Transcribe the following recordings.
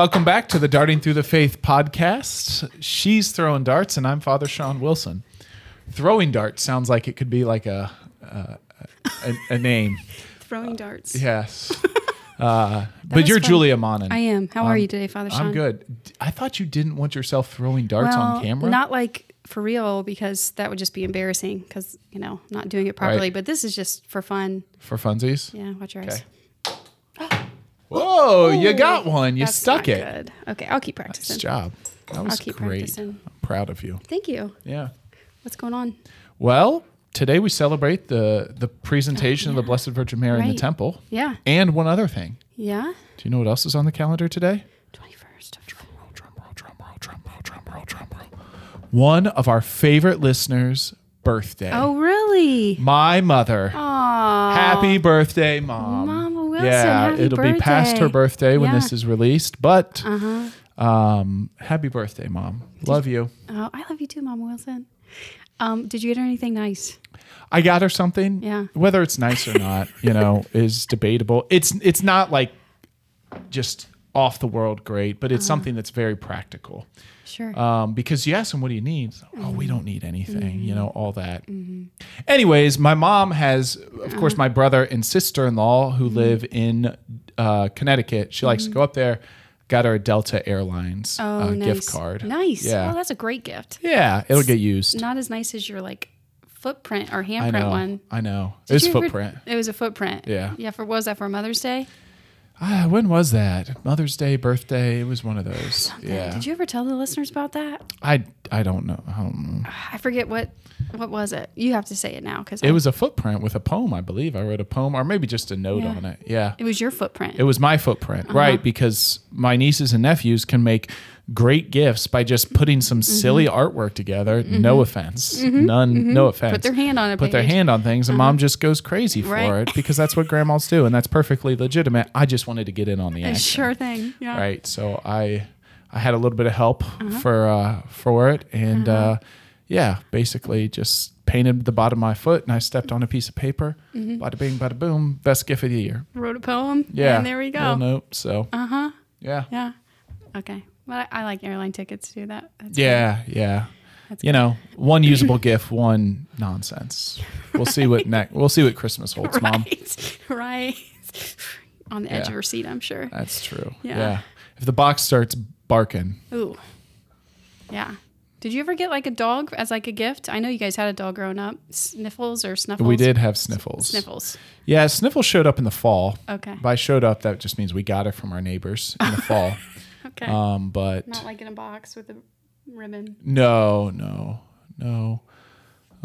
Welcome back to the Darting Through the Faith podcast. She's throwing darts, and I'm Father Sean Wilson. Throwing darts sounds like it could be like a a, a, a name. Throwing darts. Yes. Uh, but you're fun. Julia Monin. I am. How are Um, you today, Father Sean? I'm good. I thought you didn't want yourself throwing darts well, on camera. Not like for real, because that would just be embarrassing. Because you know, not doing it properly. Right. But this is just for fun. for funsies. Yeah, watch your eyes. Whoa, you got one. You That's stuck not it. Good. Okay, I'll keep practicing. Nice job. That was I'll keep great. practicing. I'm proud of you. Thank you. Yeah. What's going on? Well, today we celebrate the the presentation of the Blessed Virgin Mary in the Right. temple, Yeah. and one other thing. Yeah. Do you know what else is on the calendar today? Twenty first. Drum roll, drum roll, drum roll, drum roll, drum roll, drum roll. One of our favorite listeners' birthday. Oh really? My mother. Aw. Happy birthday, mom. Mama Wilson, Yeah, it'll be past her birthday when Yeah. this is released, but Uh huh. um, happy birthday, mom. Love you. Oh, I love you too, Mom Wilson. Um, did you get her anything nice? I got her something. Yeah. Whether it's nice or not, you know, is debatable. It's it's not like just off the world great, but it's something that's very practical. Sure. Um, because you ask them, what do you need? Oh, we don't need anything, you know, all that. Anyways, my mom has, of course, my brother and sister in law who live in uh, Connecticut. She likes to go up there. Got her a Delta Airlines oh, uh, nice. gift card. Nice. Yeah. Oh, that's a great gift. yeah, it'll get used. Not as nice as your like footprint or I handprint know. one. I know. Did was you ever- footprint. it was a footprint. Yeah. Yeah. For what was that for Mother's Day? Ah, when was that? Mother's Day, birthday. It was one of those. Yeah. Did you ever tell the listeners about that? I I don't know. I don't know. I forget what what was it. You have to say it now because It was a footprint with a poem, I believe. I wrote a poem, or maybe just a note Yeah. on it. Yeah. it was your footprint. It was my footprint, Uh-huh. right? Because my nieces and nephews can make great gifts by just putting some silly artwork together. No offense, none, no offense. Mm-hmm. Put their hand on it. Put their page. Uh-huh. hand on things, and mom just goes crazy for Right. it because that's what grandmas do, and that's perfectly legitimate. I just wanted to get in on the action, sure thing. Yeah. right? So I, I had a little bit of help Uh-huh. for uh, for it, and uh, yeah, basically just painted the bottom of my foot, and I stepped on a piece of paper. Mm-hmm. Bada bing, bada boom. Best gift of the year. Wrote a poem. Yeah. And there we go. note. So Uh huh. yeah. Yeah. Okay. Well, I, I like airline tickets too. That. That's. Yeah, yeah. That's you know, one usable gift, one nonsense. We'll see what next. We'll see what Christmas holds, Mom. Right. Right. On the edge Yeah. of her seat, I'm sure. That's true. Yeah. Yeah. If the box starts barking, Ooh. Yeah. Did you ever get like a dog as like a gift? I know you guys had a dog growing up. Sniffles or snuffles? we did have sniffles. Sniffles. Yeah, sniffles showed up in the fall. Okay. By showed up, that just means we got it from our neighbors in the fall. Okay. Um, but Not like in a box with a ribbon. no, no, no.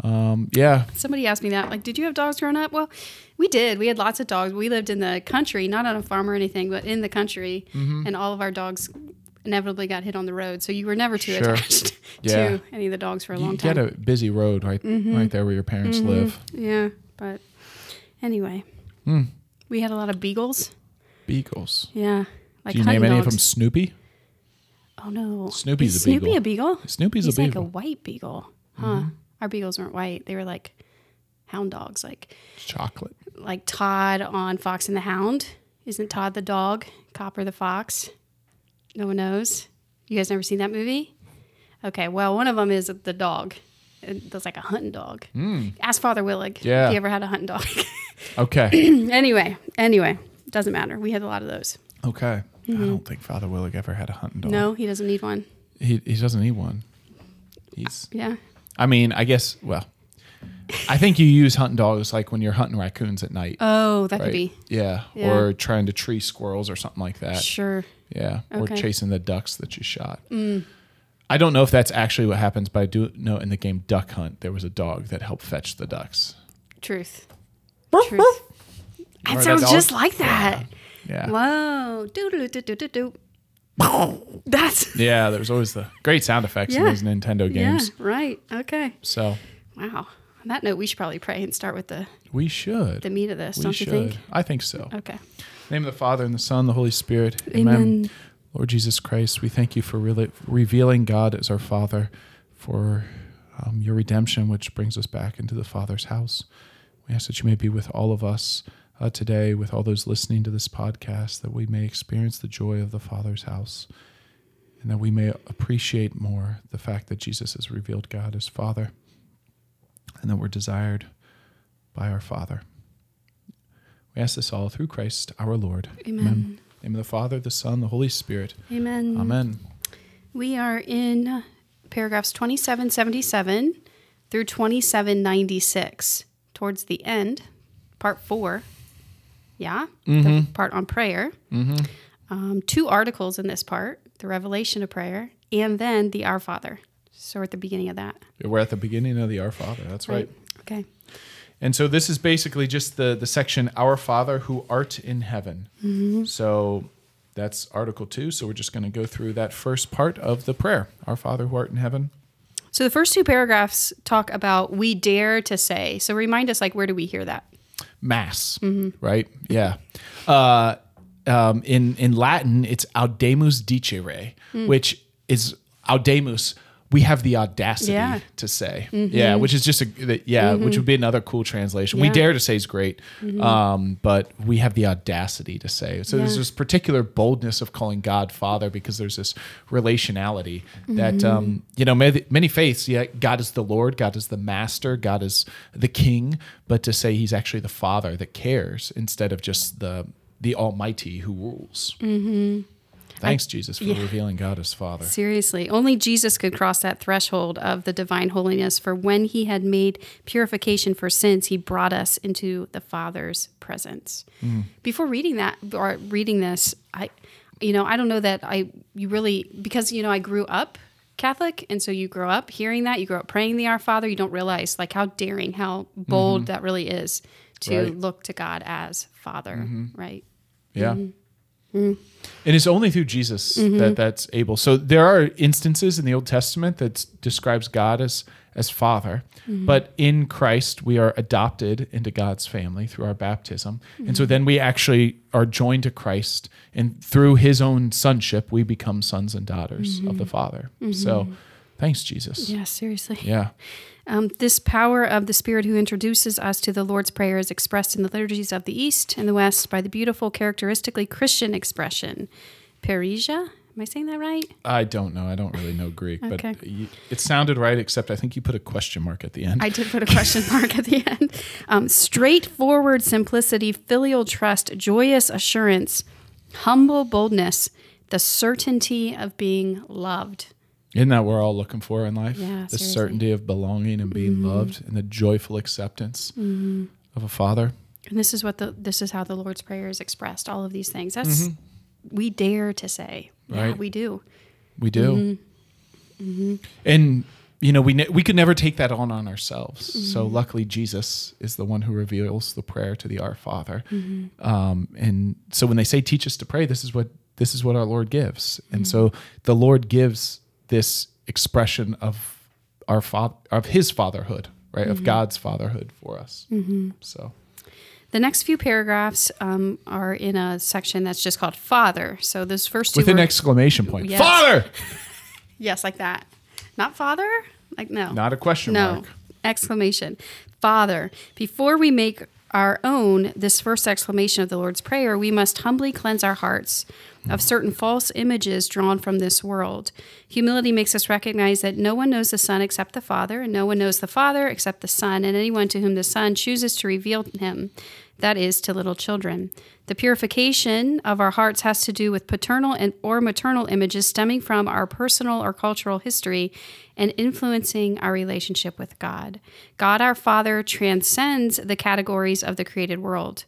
Um, yeah, Somebody asked me that. Like, did you have dogs growing up? Well, we did. We had lots of dogs. We lived in the country, not on a farm or anything, but in the country. Mm-hmm. And all of our dogs inevitably got hit on the road. So you were never too Sure. attached Yeah. to any of the dogs for a long time. you had a busy road right, Mm-hmm. right there where your parents live. yeah. But anyway, Hmm. we had a lot of beagles. Beagles. Yeah. Like Do you name hunting any of dogs. them Snoopy? Oh no, Snoopy's Is a beagle. Snoopy a beagle? Snoopy's He's a like a white beagle, huh? Mm-hmm. Our beagles weren't white; they were like hound dogs, like Chocolate. like Tod on Fox and the Hound. Isn't Tod the dog? Copper the fox. No one knows. You guys never seen that movie? Okay, well, one of them is the dog. It- That's like a hunting dog. Ask Father Willig. Yeah. if he ever had a hunting dog. Okay. anyway, anyway, doesn't matter. We had a lot of those. Okay. I don't think Father Willig ever had a hunting dog. Mm-hmm. No, he doesn't need one. He he doesn't need one. He's Yeah. I mean, I guess well I think you use hunting dogs like when you're hunting raccoons at night. Oh, that right? could be. Yeah. Yeah. Or trying to tree squirrels or something like that. Sure. Yeah. Or Okay. Mm. chasing the ducks that you shot. I don't know if that's actually what happens, but I do know in the game Duck Hunt there was a dog that helped fetch the ducks. Truth. Truth. That Remember that sounds just like that. Yeah. Whoa. Doo doo. That's Yeah, there's always the great sound effects in Yeah. those Nintendo games. yeah, right. Okay. So Wow. On that note, we should probably pray and start with the we should. the meat of this, we don't should. you think? I think so. Okay. name of the Father and the Son, and the Holy Spirit. Amen. Lord Jesus Christ, we thank you for really revealing God as our Father, for um, your redemption, which brings us back into the Father's house. We ask that you may be with all of us uh, today with all those listening to this podcast, that we may experience the joy of the Father's house and that we may appreciate more the fact that Jesus has revealed God as Father and that we're desired by our Father. We ask this all through Christ our Lord. Amen. name of the Father, the Son, the Holy Spirit. Amen. Amen. We are in paragraphs 2777 through 2796, towards the end, part four. Yeah, the mm-hmm. part on prayer. Mm-hmm. Um, two articles in this part the revelation of prayer, and then the Our Father. So we're at the beginning of that. We're at the beginning of the Our Father. That's right. Okay. And so this is basically just the the section Our Father who art in heaven. Mm-hmm. So that's article 2, so we're just going to go through that first part of the prayer. Our Father who art in heaven. So the first two paragraphs talk about we dare to say. So remind us, like, where do we hear that? Mass, right? Yeah. Uh, um, in in Latin, it's audemus dicere, which is audemus. We have the audacity Yeah. to say, mm-hmm. yeah, which is just a yeah, which mm-hmm. would be another cool translation. We dare to say is great, mm-hmm. um, but we have the audacity to say. So there's this particular boldness of calling God Father because there's this relationality that um, you know many, many faiths. Yeah, God is the Lord, God is the Master, God is the King, but to say He's actually the Father that cares instead of just the the Almighty who rules. Mm-hmm. Thanks, Jesus, for revealing God as Father. Seriously, only Jesus could cross that threshold of the divine holiness. For when he had made purification for sins, he brought us into the Father's presence. Before reading that or reading this, I, you know, I don't know that I you really because you know I grew up Catholic, and so you grow up hearing that, you grow up praying the Our Father. You don't realize like how daring, how bold that really is to Right. look to God as Father, right? Yeah. Mm-hmm. And it's only through Jesus that that's able. So there are instances in the Old Testament that describes God as as Father, Mm-hmm. but in Christ we are adopted into God's family through our baptism, and so Mm-hmm. then we actually are joined to Christ, and through His own sonship we become sons and daughters of the Father. So, thanks, Jesus. Mm-hmm. Yeah, seriously. Yeah. Um, this power of the Spirit who introduces us to the Lord's Prayer is expressed in the liturgies of the East and the West by the beautiful, characteristically Christian expression, parrhesia. Am I saying that right? I don't know. I don't really know Greek, Okay. but it sounded right. Except I think you put a question mark at the end. I did put a question mark at the end. Um, straightforward simplicity, filial trust, joyous assurance, humble boldness, the certainty of being loved. Isn't that what we're all looking for in life? Yeah, the seriously. certainty of belonging and being mm-hmm. loved and the joyful acceptance mm-hmm. of a father. And this is what the this is how the Lord's Prayer is expressed. All of these things. That's mm-hmm. we dare to say. Yeah, we do. We do. And you know, we ne- we could never take that on on ourselves. So luckily, Jesus is the one who reveals the prayer to the Our Father. Um, and so when they say "teach us to pray," this is what this is what our Lord gives. And so the Lord gives this expression of our father of His fatherhood, right? Of God's fatherhood for us. So The next few paragraphs um, are in a section that's just called Father. So those first two with an exclamation point, Yes. Father, yes, like that. Not Father? Like no. not a question no. mark. Exclamation. Father. Before we make our own this first exclamation of the Lord's Prayer, we must humbly cleanse our hearts of certain false images drawn from this world. Humility makes us recognize that no one knows the Son except the Father, and no one knows the Father except the Son, and anyone to whom the Son chooses to reveal him, that is, to little children. The purification of our hearts has to do with paternal and or maternal images stemming from our personal or cultural history and influencing our relationship with God. God our Father transcends the categories of the created world.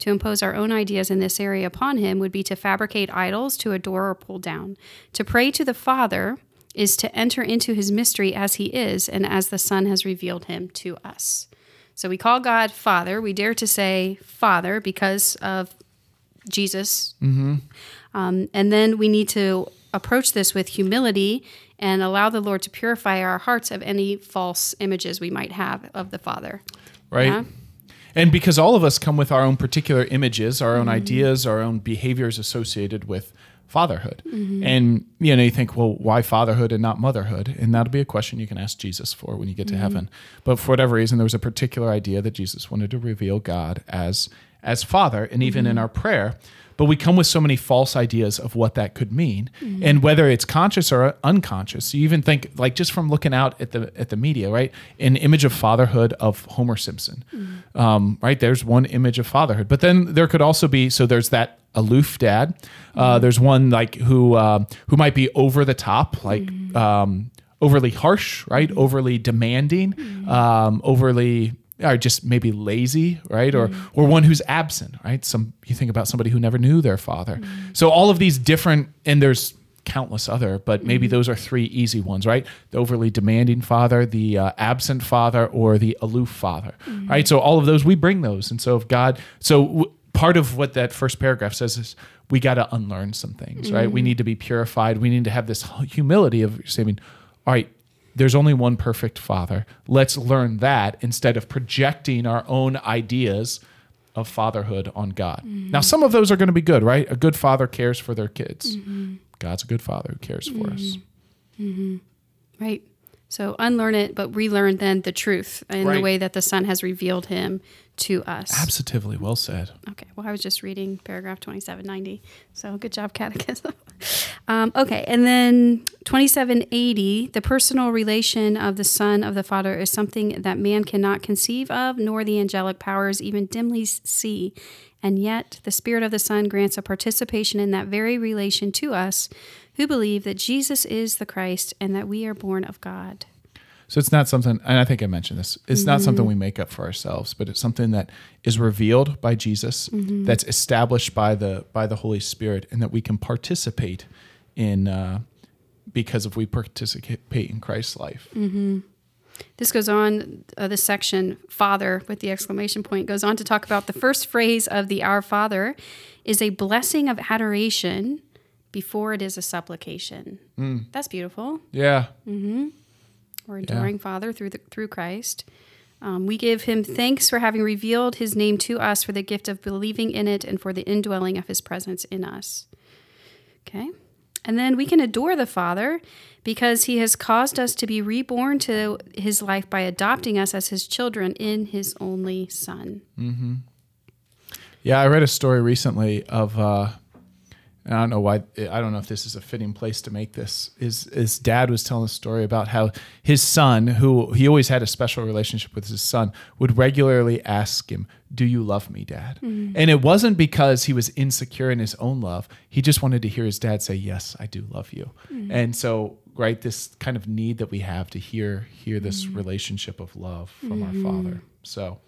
To impose our own ideas in this area upon him would be to fabricate idols to adore or pull down. To pray to the Father is to enter into his mystery as he is and as the Son has revealed him to us. So we call God Father. We dare to say Father because of Jesus. Um, and then we need to approach this with humility and allow the Lord to purify our hearts of any false images we might have of the Father. right? Yeah. And because all of us come with our own particular images, our own mm-hmm. ideas, our own behaviors associated with fatherhood. Mm-hmm. And you know, you think, well, why fatherhood and not motherhood? And that'll be a question you can ask Jesus for when you get to mm-hmm. heaven. But for whatever reason, there was a particular idea that Jesus wanted to reveal God as as Father, and even in our prayer. But we come with so many false ideas of what that could mean, and whether it's conscious or unconscious. You even think, like, just from looking out at the at the media, right? An image of fatherhood of Homer Simpson, um, right? There's one image of fatherhood, but then there could also be so there's that aloof dad. Uh, there's one like who uh, who might be over the top, like um, overly harsh, right? Overly demanding, um, overly or just maybe lazy, right? Or mm. or one who's absent, right? Some you think about somebody who never knew their father. Mm. So all of these different and there's countless other, but maybe mm. those are three easy ones, right? The overly demanding father, the uh, absent father, or the aloof father, right? So all of those we bring those, and so if God, so w- part of what that first paragraph says is we got to unlearn some things, right? We need to be purified. We need to have this humility of saying, all right, there's only one perfect father. Let's learn that instead of projecting our own ideas of fatherhood on God. Now, some of those are going to be good, right? A good father cares for their kids. Mm-hmm. God's a good father who cares for us. Mm-hmm. Mm-hmm. Right. So unlearn it, but relearn then the truth in the way that the Son has revealed him to us. Absolutely well said. Okay. Well, I was just reading paragraph 2790. So good job, Catechism. um, okay. And then 2780 the personal relation of the Son of the Father is something that man cannot conceive of, nor the angelic powers even dimly see. And yet, the Spirit of the Son grants a participation in that very relation to us who believe that Jesus is the Christ and that we are born of God. So it's not something, and I think I mentioned this, it's not something we make up for ourselves, but it's something that is revealed by Jesus, that's established by the by the Holy Spirit, and that we can participate in uh, because if we participate in Christ's life. This goes on, uh, this section, Father, with the exclamation point, goes on to talk about the first phrase of the Our Father is a blessing of adoration before it is a supplication. That's beautiful. Yeah, We're adoring Father through the, through Christ. Um, we give him thanks for having revealed his name to us for the gift of believing in it and for the indwelling of his presence in us. Okay. And then we can adore the Father because he has caused us to be reborn to his life by adopting us as his children in his only Son. Yeah, I read a story recently of uh, and I don't know why I don't know if this is a fitting place to make this. His his dad was telling a story about how his son, who he always had a special relationship with his son, would regularly ask him, "Do you love me, dad?" Mm. And it wasn't because he was insecure in his own love. He just wanted to hear his dad say, "Yes, I do love you." Mm. And so, right, this kind of need that we have to hear hear this mm. relationship of love from our mm-hmm. father. So,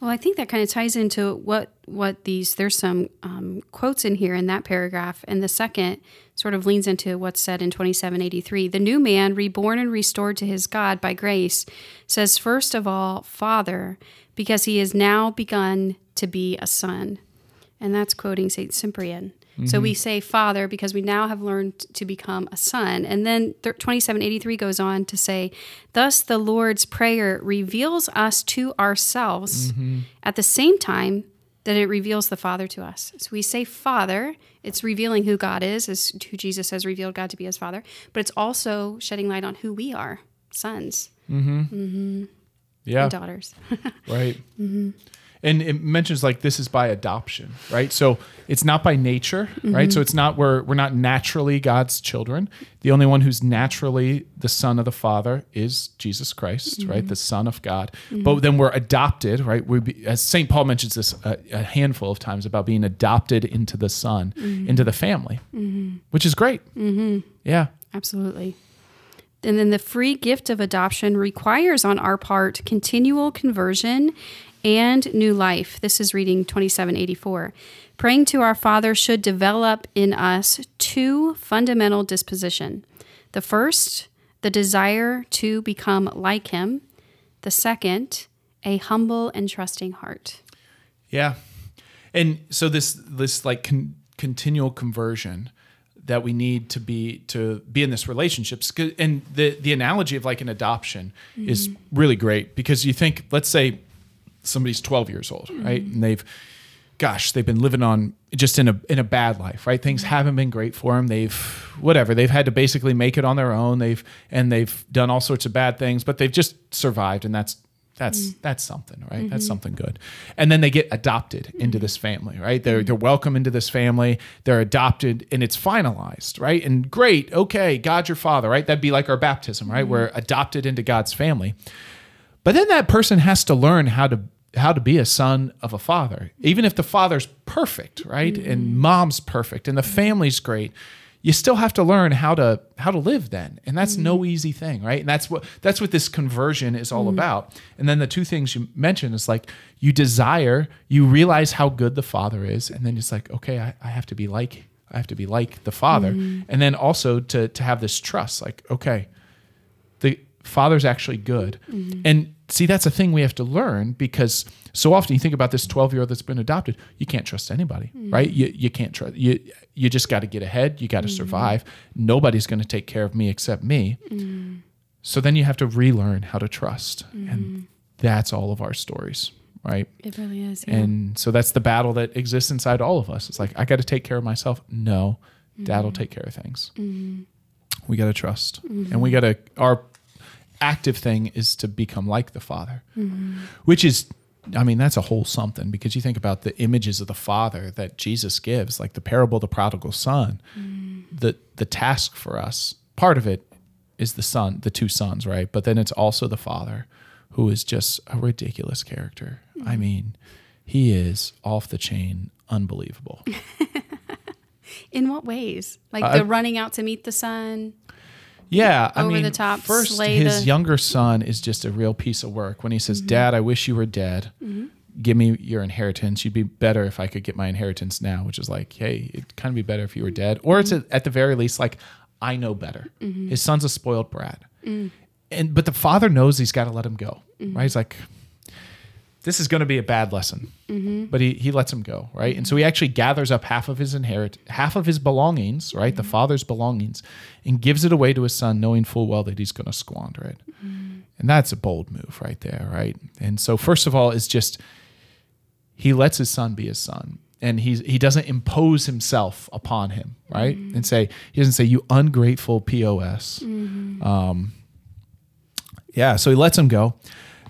Well, I think that kind of ties into what what these. There's some um, quotes in here in that paragraph, and the second sort of leans into what's said in 2783. The new man, reborn and restored to his God by grace, says first of all, Father, because he has now begun to be a son, and that's quoting Saint Cyprian. So we mm-hmm. say Father because we now have learned to become a son. And then 2783 goes on to say, Thus the Lord's Prayer reveals us to ourselves mm-hmm. at the same time that it reveals the Father to us. So we say Father, it's revealing who God is, as who Jesus has revealed God to be as Father, but it's also shedding light on who we are, sons. Mm-hmm. Yeah, and daughters. right and it mentions like this is by adoption right? So it's not by nature right? So mm-hmm. it's not we're we're not naturally god's children. The only one who's naturally the son of the father is jesus christ right? Mm-hmm. The son of god. Mm-hmm. But then we're adopted right? We be, as st paul mentions this a, a handful of times about being adopted into the son into the family which is great. Yeah. Absolutely. And then the free gift of adoption requires on our part continual conversion and new life. This is reading 2784. Praying to our Father should develop in us two fundamental disposition. The first, the desire to become like him. The second, a humble and trusting heart. Yeah, and so this this like con- continual conversion that we need to be to be in this relationships and the the analogy of like an adoption mm-hmm. is really great because you think let's say somebody's 12 years old hmm. right and they've gosh they've been living on just in a in a bad life right things hmm. haven't been great for them they've whatever they've had to basically make it on their own they've and they've done all sorts of bad things but they've just survived and that's that's hmm. that's something, right? That's mm-hmm. something good. And then they get adopted into this family, right? They're they're welcome into this family. They're adopted, and it's finalized, right? And great, okay, God's your father, right? That'd be like our baptism, right? We're adopted into God's family. But then that person has to learn how to how to be a son of a father. Even if the father's perfect, right? Mm. And mom's perfect and the family's great, you still have to learn how to how to live then. And that's no mm. easy thing, right? And that's what that's what this conversion is all mm. about. And then the two things you mentioned is like you desire, you realize how good the father is, and then it's like, okay, I, I have to be like I have to be like the father. And then also to to have this trust, like, okay, father's actually good. Mm-hmm. And see, that's a thing we have to learn because so often you think about this 12 year old that's been adopted, you can't trust anybody, mm-hmm. right? You, you can't trust, you, you just got to get ahead. You got to mm-hmm. survive. Nobody's going to take care of me except me. So then you have to relearn how to trust. And that's all of our stories, right? It really is. Yeah. And so that's the battle that exists inside all of us. It's like, I got to take care of myself. No, dad will take care of things. We got to trust. And we got to, our active thing is to become like the Father, mm-hmm. which is, I mean, that's a whole something because you think about the images of the Father that Jesus gives, like the parable of the prodigal son. Mm-hmm. The, the task for us, part of it is the son, the two sons, right? But then it's also the Father who is just a ridiculous character. I mm-hmm. mean, he is off the chain, unbelievable. In what ways? Like Uh, the running out to meet the son. Yeah, I Over mean, the top, first his the- Mm-hmm. younger son is just a real piece of work. When he says, "Dad, I wish you were dead. Give me your inheritance. You'd be better if I could get my inheritance now." Which is like, hey, it'd kind of be better if you were dead, or it's Mm-hmm. at, at the very least like, I know better. His son's a spoiled brat, and but the father knows he's got to let him go. Right? He's like, this is going to be a bad lesson, mm-hmm. but he, he lets him go, right? And so he actually gathers up half of his inherit, half of his belongings, right, the mm-hmm. father's belongings, and gives it away to his son, knowing full well that he's going to squander it. Mm-hmm. And that's a bold move right there, right? And so first of all, it's just he lets his son be his son. And he's, he doesn't impose himself upon him, right? And say, he doesn't say, you ungrateful POS. Um, yeah, so he lets him go.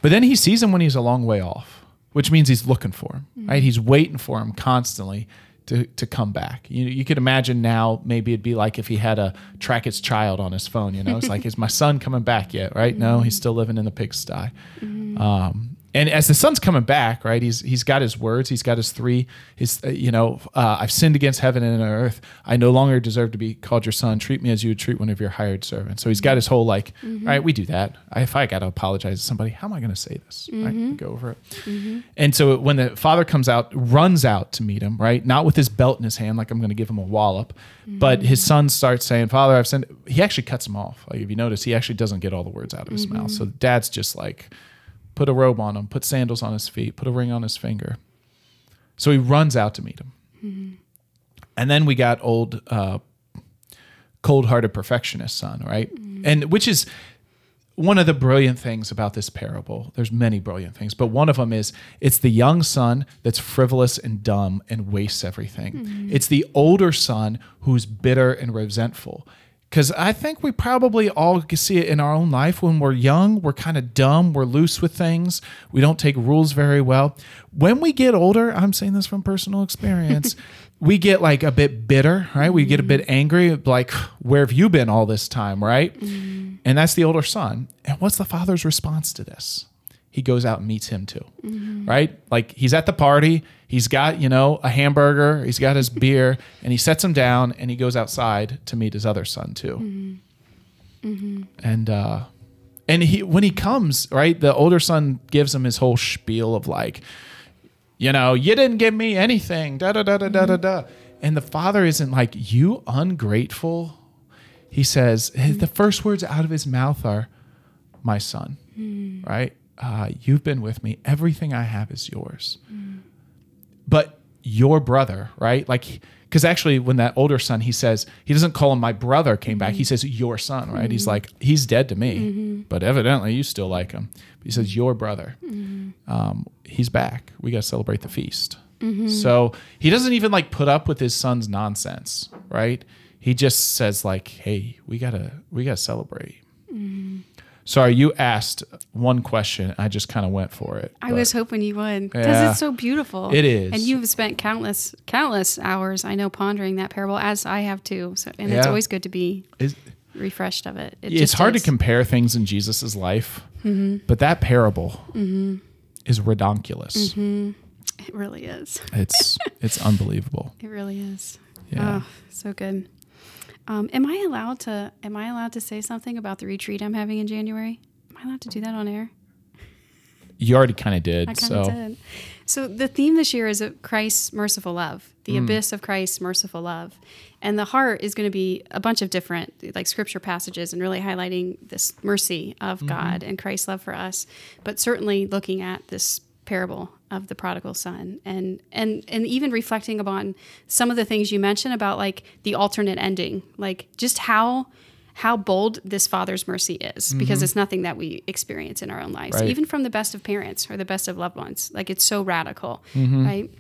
But then he sees him when he's a long way off, which means he's looking for him, mm-hmm. right? He's waiting for him constantly to, to come back. You, you could imagine now, maybe it'd be like if he had a track his child on his phone, you know? It's like, is my son coming back yet, right? No, he's mm-hmm. still living in the pigsty. Mm-hmm. Um, and as the son's coming back, right, he's he's got his words, he's got his three, his uh, you know, uh, I've sinned against heaven and earth. I no longer deserve to be called your son. Treat me as you would treat one of your hired servants. So he's got his whole like, mm-hmm. all right, we do that. I, if I got to apologize to somebody, how am I going to say this? Right, mm-hmm. we go over it. Mm-hmm. And so when the father comes out, runs out to meet him, right, not with his belt in his hand, like I'm going to give him a wallop, but his son starts saying, "Father, I've sinned." He actually cuts him off. Like if you notice, he actually doesn't get all the words out of his mouth. So dad's just like put a robe on him, put sandals on his feet, put a ring on his finger. So he runs out to meet him. Mm-hmm. And then we got old, uh, cold hearted perfectionist son, right? Mm-hmm. And which is one of the brilliant things about this parable. There's many brilliant things, but one of them is it's the young son that's frivolous and dumb and wastes everything. Mm-hmm. It's the older son who's bitter and resentful. Because I think we probably all see it in our own life when we're young, we're kind of dumb, we're loose with things, we don't take rules very well. When we get older, I'm saying this from personal experience, we get like a bit bitter, right? We get a bit mm-hmm. angry, like, where have you been all this time, right? Mm-hmm. And that's the older son. And what's the father's response to this? He goes out and meets him too, mm-hmm. right? Like he's at the party, he's got, you know, a hamburger, he's got his beer, and he sets him down and he goes outside to meet his other son too. Mm-hmm. Mm-hmm. And, uh, and he, when he comes, right, the older son gives him his whole spiel of like, you know, you didn't give me anything, da da da da da da mm-hmm. da. And the father isn't like, you ungrateful. He says, the first words out of his mouth are, my son, right? Uh, you've been with me. Everything I have is yours. But your brother, right? Like, because actually, when that older son, he says, he doesn't call him my brother came back. He says, your son, right? He's mm-hmm. like, he's dead to me, mm-hmm. but evidently you still like him. But he says, your brother. Mm-hmm. Um, he's back. We got to celebrate the feast. So he doesn't even like put up with his son's nonsense, right? He just says like, "Hey, we gotta we gotta celebrate." Sorry, you asked one question. I just kind of went for it. I but- was hoping you would because Yeah. it's so beautiful. It is. and you've spent countless countless hours. I know pondering that parable as I have too. So, and it's always good to be refreshed of it. It it's hard is. to compare things in Jesus' life, Mm-hmm. but that parable is redonkulous. Mm-hmm. It really is. It's it's unbelievable. It really is. Yeah. Oh, so good. Um, am I allowed to? Am I allowed to say something about the retreat I'm having in January? Am I allowed to do that on air? You already kind of did. I kind so did. So the theme this year is Christ's merciful love, the Hmm. abyss of Christ's merciful love, and the heart is going to be a bunch of different like scripture passages and really highlighting this mercy of Mm-hmm. God and Christ's love for us, but certainly looking at this parable of the prodigal son and and and even reflecting upon some of the things you mentioned about like the alternate ending like just how how bold this father's mercy is because it's nothing that we experience in our own lives Mm-hmm. Right. even from the best of parents or the best of loved ones like it's so radical Mm-hmm. right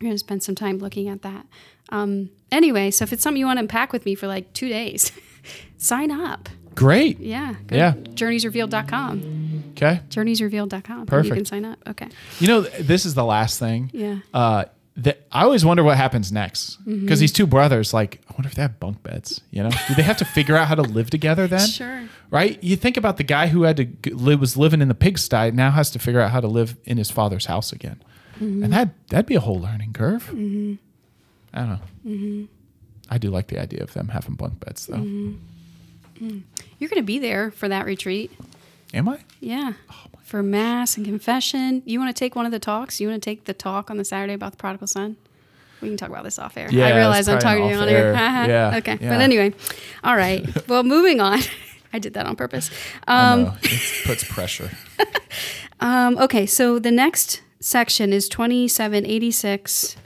we're going to spend some time looking at that um, anyway so if it's something you want to unpack with me for like two days sign up great. yeah go Yeah. journeysrevealed.com Okay. journeysrevealed.com Perfect. you can sign up okay You know, this is the last thing. Yeah. Uh, that I always wonder what happens next because Mm-hmm. these two brothers, like, I wonder if they have bunk beds. You know, do they have to figure out how to live together then? Sure. Right. You think about the guy who had to live was living in the pigsty now has to figure out how to live in his father's house again, Mm-hmm. and that that'd be a whole learning curve. I don't know. Mm-hmm. I do like the idea of them having bunk beds though. Mm-hmm. You're going to be there for that retreat. Am I? Yeah. Oh for mass and confession. You want to take one of the talks? You want to take the talk on the Saturday about the prodigal son? We can talk about this off air. Yeah, I realize I'm talking to you on air. Yeah, Okay. yeah. But anyway, all right. Well, moving on. I did that on purpose. Um. It puts pressure. um, okay. So the next section is 2786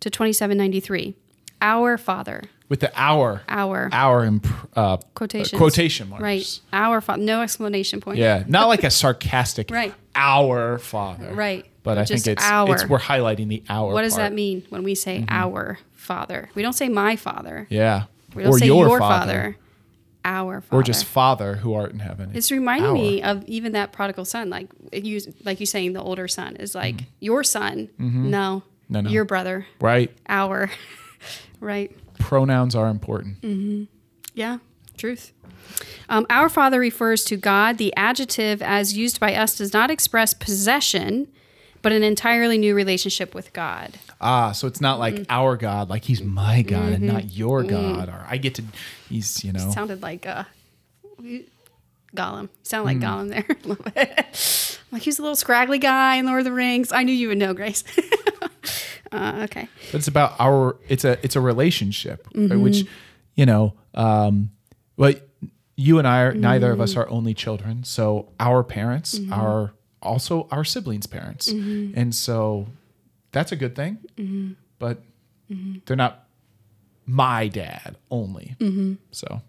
to 2793. Our Father. With the hour, Our. hour in pr- uh, Quotations. quotation marks. Right. Our Father. No explanation point. Yeah, not like a sarcastic. Right. Our father. Right. But I think it's our. it's we're highlighting the our. What does part. Mm-hmm. that mean when we say our Father? We don't say my Father. Yeah. We don't say your, father. Our Father. Or just Father who art in heaven. It's reminding our. me of even that prodigal son, like use, like you saying the older son is like your son. No, Mm-hmm. No, no. your brother. right. Our, right? Pronouns are important. Yeah, truth. Um, our Father refers to God. The adjective, as used by us, does not express possession, but an entirely new relationship with God. Ah, so it's not Mm-hmm. like our God, like he's my God and not your God, or I get to. He's you know. sounded like uh, Gollum. Sound like Gollum there a little bit. like he's a little scraggly guy in Lord of the Rings. I knew you would know, Grace. uh, okay. But it's about our. It's a it's a relationship, Mm-hmm. which you know. Um, well, you and I are neither of Mm-hmm. us are only children, so our parents are also our siblings' parents, Mm-hmm. and so that's a good thing. But they're not my dad only. Mm-hmm. So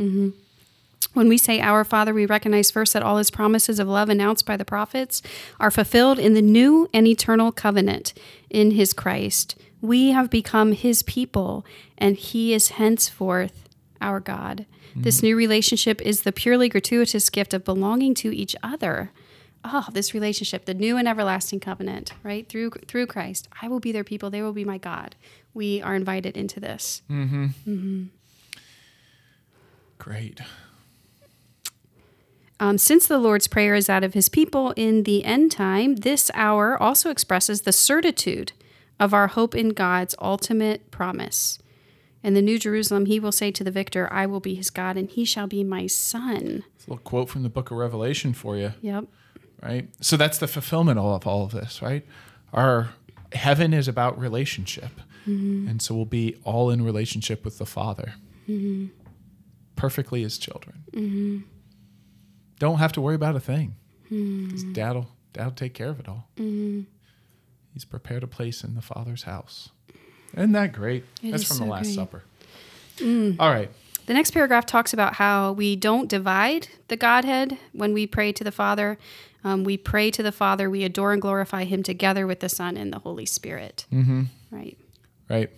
When we say our Father, we recognize first that all his promises of love announced by the prophets are fulfilled in the new and eternal covenant in his Christ. We have become his people, and he is henceforth our God. This mm-hmm. new relationship is the purely gratuitous gift of belonging to each other. Oh, this relationship, the new and everlasting covenant, right? Through through Christ. I will be their people, they will be my God. We are invited into this. Mm-hmm. Mm-hmm. great. Um, since the Lord's Prayer is that of his people in the end time, this our also expresses the certitude of our hope in God's ultimate promise. In the New Jerusalem, he will say to the victor, I will be his God, and he shall be my son. It's a little quote from the Book of Revelation for you. Yep. right? So that's the fulfillment of all of this, right? Our heaven is about relationship, mm-hmm. and so we'll be all in relationship with the Father, mm-hmm. perfectly as children. Mm-hmm. Don't have to worry about a thing, because Dad'll Dad'll take care of it all. He's prepared a place in the Father's house. Isn't that great? It That's from so the Last great. Supper. All right. The next paragraph talks about how we don't divide the Godhead when we pray to the Father. Um, we pray to the Father, we adore and glorify him together with the Son and the Holy Spirit. Mm-hmm. Right. right?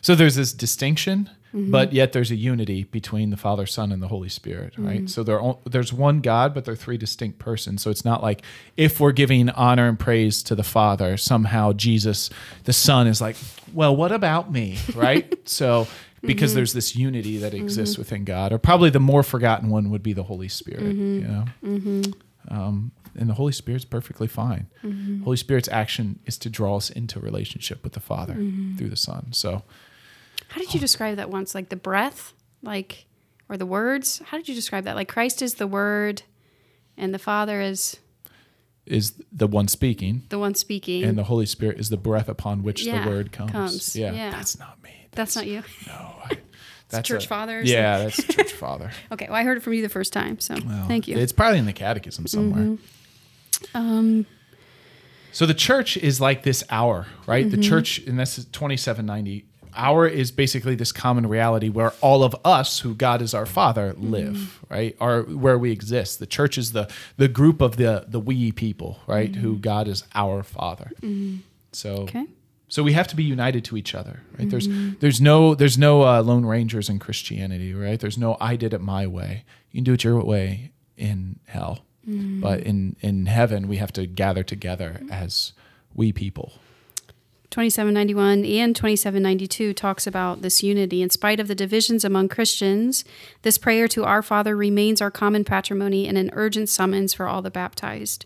So there's this distinction but yet there's a unity between the Father, Son, and the Holy Spirit, Mm-hmm. right? So there are, there's one God, but they're three distinct persons. So it's not like if we're giving honor and praise to the Father, somehow Jesus, the Son, is like, well, what about me, right? so because Mm-hmm. there's this unity that exists within God, or probably the more forgotten one would be the Holy Spirit, Mm-hmm. you know. Um, and the Holy Spirit's perfectly fine. Mm-hmm. Holy Spirit's action is to draw us into relationship with the Father Mm-hmm. through the Son. So How did you describe that once? Like the breath, like or the words? How did you describe that? Like Christ is the word, and the Father is is the one speaking, the one speaking. and the Holy Spirit is the breath upon which Yeah, the word comes. comes. Yeah, Yeah. that's not me. That's not you. No, I, that's church a- fathers? Yeah, that's church father. Okay, well I heard it from you the first time, so Well, thank you. Mm-hmm. It's probably in the catechism somewhere. Um, So the church is like this our, right? Mm-hmm. The church, and this is 2790. Our is basically this common reality where all of us, who God is our Father, live, Mm-hmm. right? Are where we exist. The church is the the group of the the we people, right? Who God is our Father. So Mm-hmm. okay. so we have to be united to each other, right? There's Mm-hmm. there's no there's no uh, lone rangers in Christianity, right? There's no I did it my way. You can do it your way in hell, Mm-hmm. but in in heaven we have to gather together as we people. 2791 and 2792 talks about this unity. In spite of the divisions among Christians, this prayer to our Father remains our common patrimony and an urgent summons for all the baptized.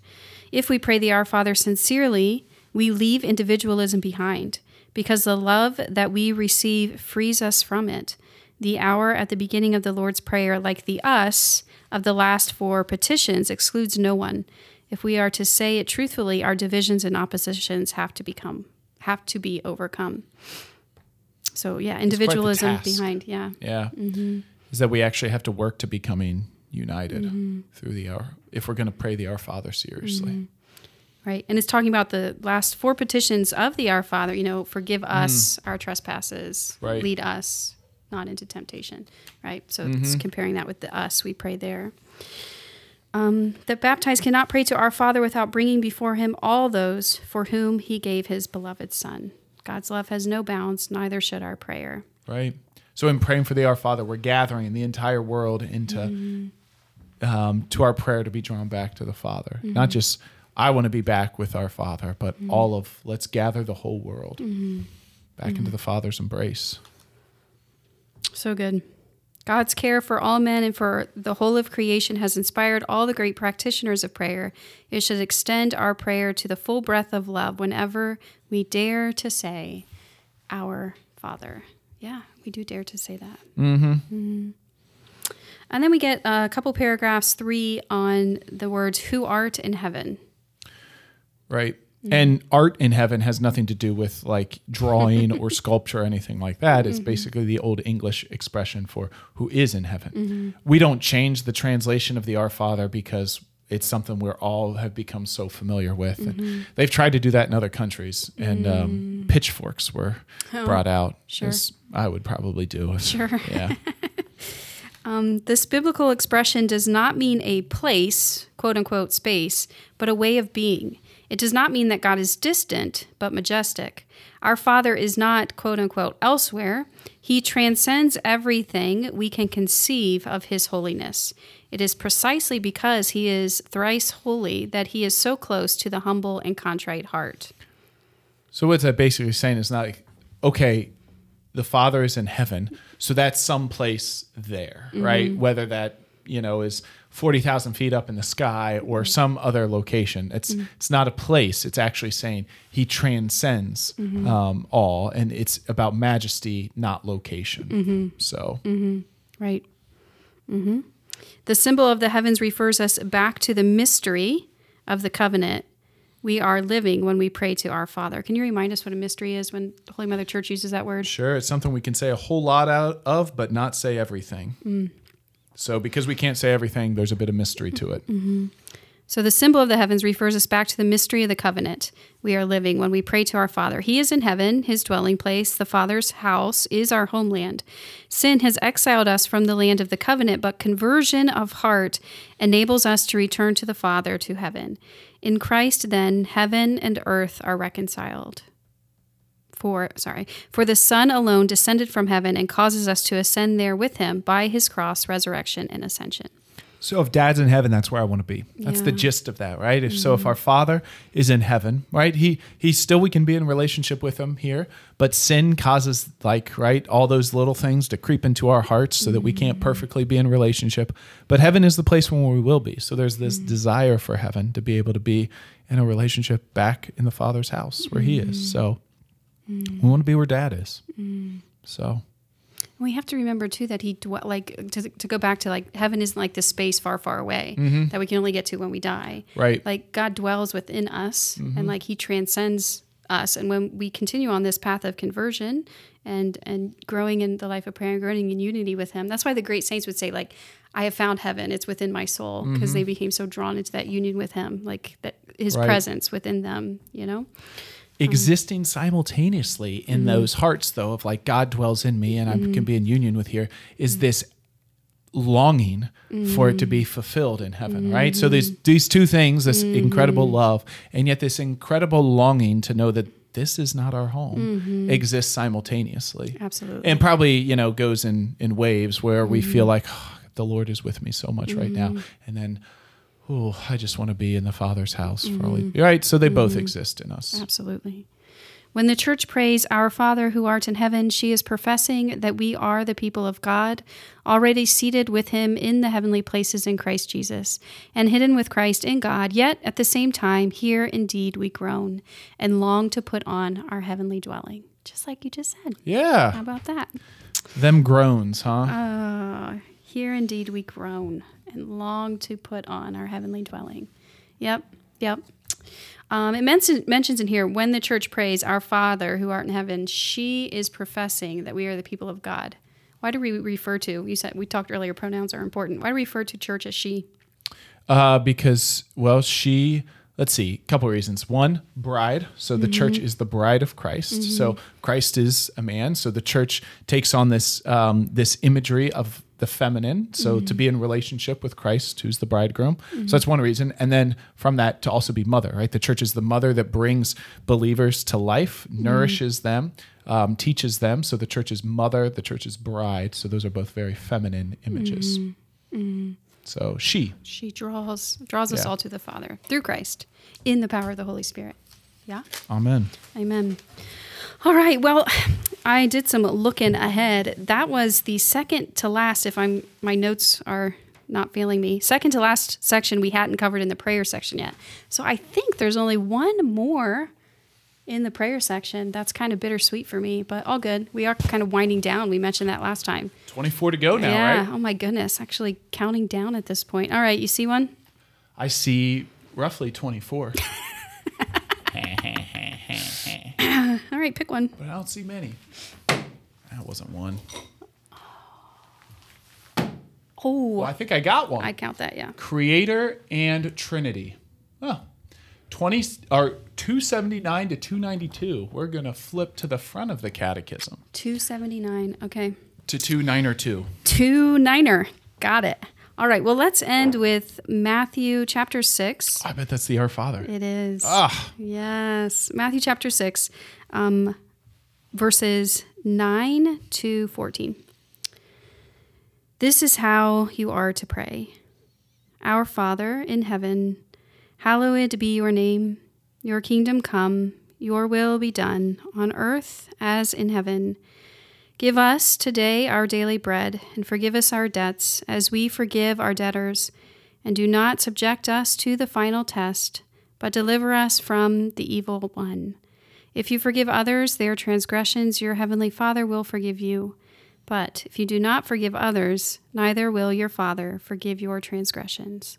If we pray the Our Father sincerely, we leave individualism behind because the love that we receive frees us from it. The our at the beginning of the Lord's Prayer, like the us of the last four petitions, excludes no one. If we are to say it truthfully, our divisions and oppositions have to become have to be overcome. So yeah, individualism behind, yeah. Yeah, Mm-hmm. is that we actually have to work to becoming united Mm-hmm. through the Our if we're going to pray the Our Father seriously. Mm-hmm. Right. And it's talking about the last four petitions of the Our Father, you know, forgive us our trespasses, Right. lead us not into temptation. Right. So it's comparing that with the us we pray there. Um, the baptized cannot pray to our Father without bringing before him all those for whom he gave his beloved Son. God's love has no bounds, neither should our prayer. right? So in praying for the Our Father, we're gathering the entire world into Mm-hmm. um, to our prayer to be drawn back to the Father. Mm-hmm. Not just I want to be back with our Father, but all of let's gather the whole world Mm-hmm. back into the Father's embrace. So good. God's care for all men and for the whole of creation has inspired all the great practitioners of prayer. It should extend our prayer to the full breadth of love whenever we dare to say, Our Father. Yeah, we do dare to say that. Mm-hmm. And then we get a couple paragraphs, three on the words, Who art in heaven. Right. Mm-hmm. And art in heaven has nothing to do with like drawing or sculpture or anything like that. Mm-hmm. It's basically the old English expression for who is in heaven. Mm-hmm. We don't change the translation of the Our Father because it's something we're all have become so familiar with. Mm-hmm. And they've tried to do that in other countries, and um, pitchforks were brought out. Mm. Oh, sure. as I would probably do. Sure. Yeah. This biblical expression does not mean a place, quote unquote, space, but a way of being. It does not mean that God is distant, but majestic. Our Father is not, quote unquote, elsewhere. He transcends everything we can conceive of His holiness. It is precisely because He is thrice holy that He is so close to the humble and contrite heart. So what's that basically saying is not like, okay, the Father is in heaven, so that's someplace there, right? Mm-hmm. Whether that you know is forty thousand feet up in the sky or mm-hmm. some other location. It's mm-hmm. it's not a place. It's actually saying He transcends mm-hmm. um, all, and it's about majesty, not location. So Right. hmm The symbol of the heavens refers us back to the mystery of the covenant we are living when we pray to our Father. Can you remind us what a mystery is when Holy Mother Church uses that word? Sure, it's something we can say a whole lot out of, but not say everything. Mm. So, because we can't say everything, there's a bit of mystery to it. Mm-hmm. So, the symbol of the heavens refers us back to the mystery of the covenant we are living when we pray to our Father. He is in heaven, his dwelling place. The Father's house is our homeland. Sin has exiled us from the land of the covenant, but conversion of heart enables us to return to the Father, to heaven. In Christ, then, heaven and earth are reconciled. For sorry, for the Son alone descended from heaven and causes us to ascend there with him by his cross, resurrection, and ascension. So if dad's in heaven, that's where I want to be. That's the gist of that, right? If so, if mm-hmm. our father is in heaven, right? He he still we can be in relationship with him here, but sin causes like right all those little things to creep into our hearts so that we can't mm-hmm. perfectly be in relationship. But heaven is the place where we will be. So there's this mm-hmm. desire for heaven to be able to be in a relationship back in the Father's house where He is. So Mm. we want to be where Dad is. Mm. So We have to remember too that he dwe- like to, to go back to like heaven isn't like this space far far away mm-hmm. that we can only get to when we die. Right. Like God dwells within us and mm-hmm. like he transcends us and when we continue on this path of conversion and and growing in the life of prayer and growing in unity with him. That's why the great saints would say like I have found heaven. It's within my soul because mm-hmm. they became so drawn into that union with him, like that his Right. presence within them, you know? Mm-hmm. existing simultaneously in mm-hmm. those hearts though of like god dwells in me and i mm-hmm. can be in union with here is this longing for it to be fulfilled in heaven right? So these these two things this incredible love and yet this incredible longing to know that this is not our home. Exists simultaneously. Absolutely. and probably you know goes in in waves where we feel like "Oh, the lord is with me so much right now. And then oh i just want to be in the father's house for all he, right so they both exist in us Absolutely. When the church prays, Our Father who art in heaven, she is professing that we are the people of God, already seated with him in the heavenly places in Christ Jesus, and hidden with Christ in God, yet at the same time, here indeed we groan and long to put on our heavenly dwelling. Just like you just said. Yeah. How about that? them groans huh Uh, here indeed we groan and long to put on our heavenly dwelling. Yep, yep. Um, it mention, mentions in here when the church prays, Our Father who art in heaven, she is professing that we are the people of God. Why do we refer to, you said, we talked earlier, pronouns are important. Why do we refer to church as she? uh because well she let's see a couple of reasons one bride so the church is the bride of christ so christ is a man so the church takes on this um this imagery of the feminine. So to be in relationship with christ who's the bridegroom. So that's one reason. And then from that to also be mother right? The church is the mother that brings believers to life nourishes them um, teaches them. So the church is mother the church is bride. So those are both very feminine images. So she. She draws draws us Yeah. all to the Father through Christ in the power of the Holy Spirit. Yeah? amen. Amen. All right. Well, I did some looking ahead. That was the second to last. If I'm my notes are not failing me, second to last section we hadn't covered in the prayer section yet. So I think there's only one more in the prayer section. That's kind of bittersweet for me, but all good. We are kind of winding down. We mentioned that last time. 24 to go now, yeah. right? Oh my goodness. Actually counting down at this point. All right. You see one? I see roughly 24, All right. Pick one. but I don't see many. That wasn't one. Oh, Well, I think I got one. I count that. Yeah. Creator and Trinity. Oh, 20 or 279 to 292. We're going to flip to the front of the catechism 279. Okay. to 292. Two niner. Got it. All right. Well, let's end with Matthew chapter 6. I bet that's the Our Father. It is. Ah, Yes. Matthew chapter 6, um, verses 9 to 14. This is how you are to pray Our Father in heaven, hallowed be your name. Your kingdom come, your will be done, on earth as in heaven. Give us today our daily bread, and forgive us our debts, as we forgive our debtors. And do not subject us to the final test, but deliver us from the evil one. If you forgive others their transgressions, your heavenly Father will forgive you. But if you do not forgive others, neither will your Father forgive your transgressions.